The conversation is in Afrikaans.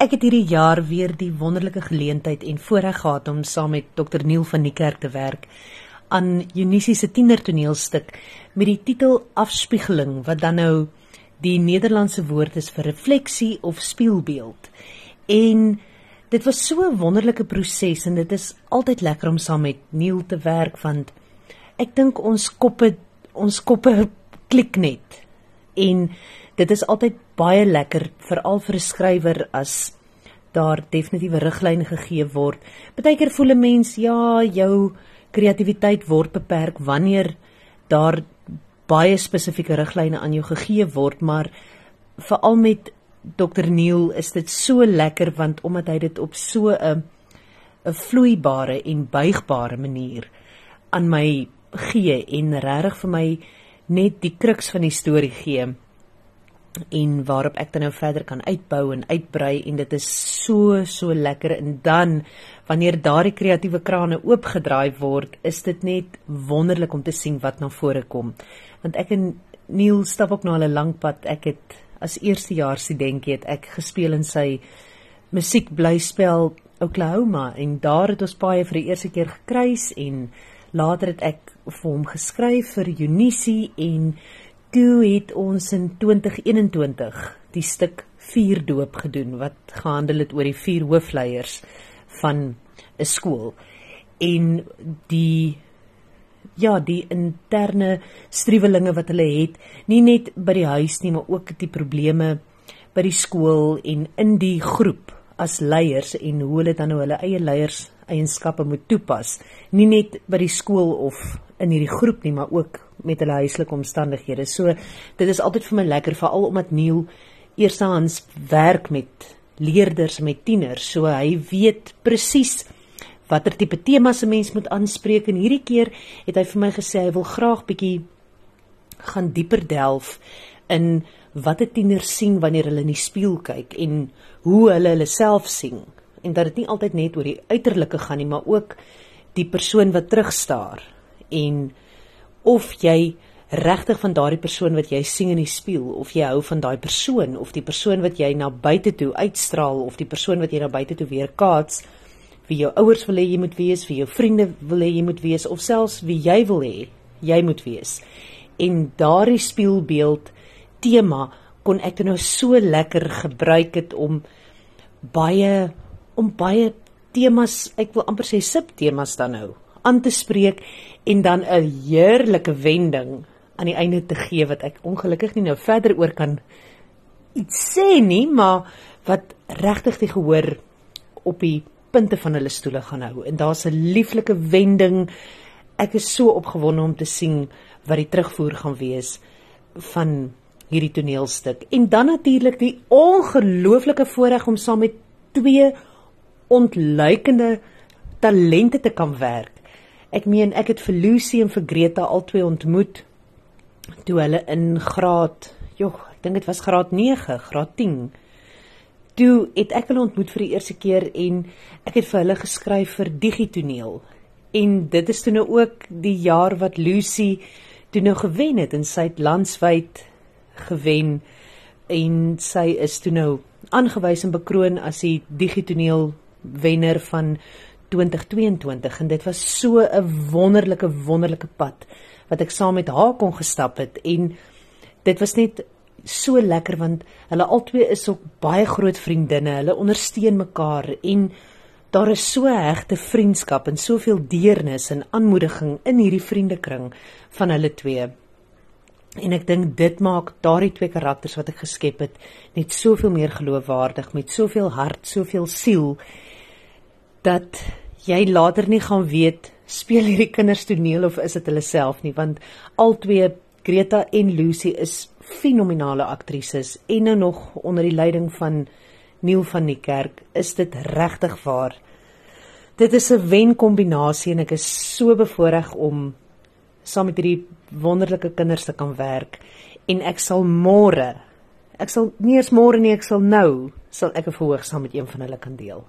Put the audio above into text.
Ek het hierdie jaar weer die wonderlike geleentheid en voorreg gehad om saam met Dr Neil van die kerk te werk aan Unisie se tienertoneelstuk met die titel Afspiegeling wat dan nou die Nederlandse woord is vir refleksie of spieelbeeld. En dit was so 'n wonderlike proses en dit is altyd lekker om saam met Neil te werk want ek dink ons koppe ons koppe klik net. En dit is altyd baie lekker veral vir 'n skrywer as daar definitiewe riglyne gegee word. Partykeer voel 'n mens ja, jou kreatiwiteit word beperk wanneer daar baie spesifieke riglyne aan jou gegee word, maar veral met Dr Neil is dit so lekker want omdat hy dit op so 'n 'n vloeibare en buigbare manier aan my gee en regtig vir my net die kruks van die storie gee en waarop ek dan nou verder kan uitbou en uitbrei en dit is so so lekker. En dan wanneer daardie kreatiewe krane oopgedraai word is dit net wonderlik om te sien wat na vore kom. Want ek en Neil stap op na 'n lang pad. Ek het as eerstejaars studentjie het ek gespeel in sy musiekblyspel Oklahoma. En daar het ons baie vir die eerste keer gekruis en later het ek vir hom geskryf vir Unisie en toe het ons in 2021 die stuk vier doop gedoen wat gehandel het oor die vier hoofleiers van 'n skool en die ja die interne striwelinge wat hulle het nie net by die huis nie maar ook die probleme by die skool en in die groep as leiers en hoe hulle dan nou hulle eie leiers eienskappe moet toepas. Nie net by die skool of in hierdie groep nie, maar ook met hulle huislike omstandighede. So dit is altyd vir my lekker veral omdat Neil eershands werk met leerders met tieners. So hy weet presies watter tipe temas 'n mens moet aanspreek en hierdie keer het hy vir my gesê hy wil graag bietjie gaan dieper delf in wat 'n tiener sien wanneer hulle in die spieël kyk en hoe hulle hulle self sien en dat dit nie altyd net oor die uiterlike gaan nie maar ook die persoon wat terugstaar en of jy regtig van daardie persoon wat jy sien in die spieël of jy hou van daai persoon of die persoon wat jy na buite toe uitstraal of die persoon wat jy na buite toe weerkaats wie jou ouers wil hê jy moet wees, wie jou vriende wil hê jy moet wees of selfs wie jy wil hê jy moet wees. En daardie spieelbeeld tema kon ek nou so lekker gebruik het om baie om baie temas, ek wil amper sê subtemas dan nou aan te spreek en dan 'n heerlike wending aan die einde te gee wat ek ongelukkig nie nou verder oor kan iets sê nie, maar wat regtig die gehoor op die punte van hulle stoele gaan hou. En daar's 'n lieflike wending. Ek is so opgewonde om te sien wat die terugvoer gaan wees van hierdie toneelstuk. En dan natuurlik die ongelooflike voorreg om saam met twee ontluikende talente te kan werk. Ek meen ek het vir Lucy en vir Greta albei ontmoet toe hulle in graad, jog, ek dink dit was graad 9, graad 10. Toe het ek hulle ontmoet vir die eerste keer en ek het vir hulle geskryf vir digitoneel. En dit is toe nou ook die jaar wat Lucy toe nou gewen het en sy het landwyd gewen en sy is toe nou aangewys en bekroon as die digitoneel wenner van 2022 en dit was so 'n wonderlike wonderlike pad wat ek saam met haar kon gestap het. En dit was net so lekker want hulle albei is ook baie groot vriendinne. Hulle ondersteun mekaar en daar is so hegte vriendskap en soveel deernis en aanmoediging in hierdie vriendekring van hulle twee. En ek dink dit maak daardie twee karakters wat ek geskep het net soveel meer geloofwaardig met soveel hart soveel siel dat jy later nie gaan weet speel hierdie kinders toneel of is dit hulle self nie? Want albei Greta en Lucy is fenominale aktrises en nou nog onder die leiding van Neil van die Kerk is dit regtig waar. Dit is 'n wen kombinasie en ek is so bevoorreg om saam met hierdie wonderlike kinders te kan werk. En ek sal môre ek sal nie eens môre nie ek sal nou sal ek 'n verhoog saam met een van hulle kan deel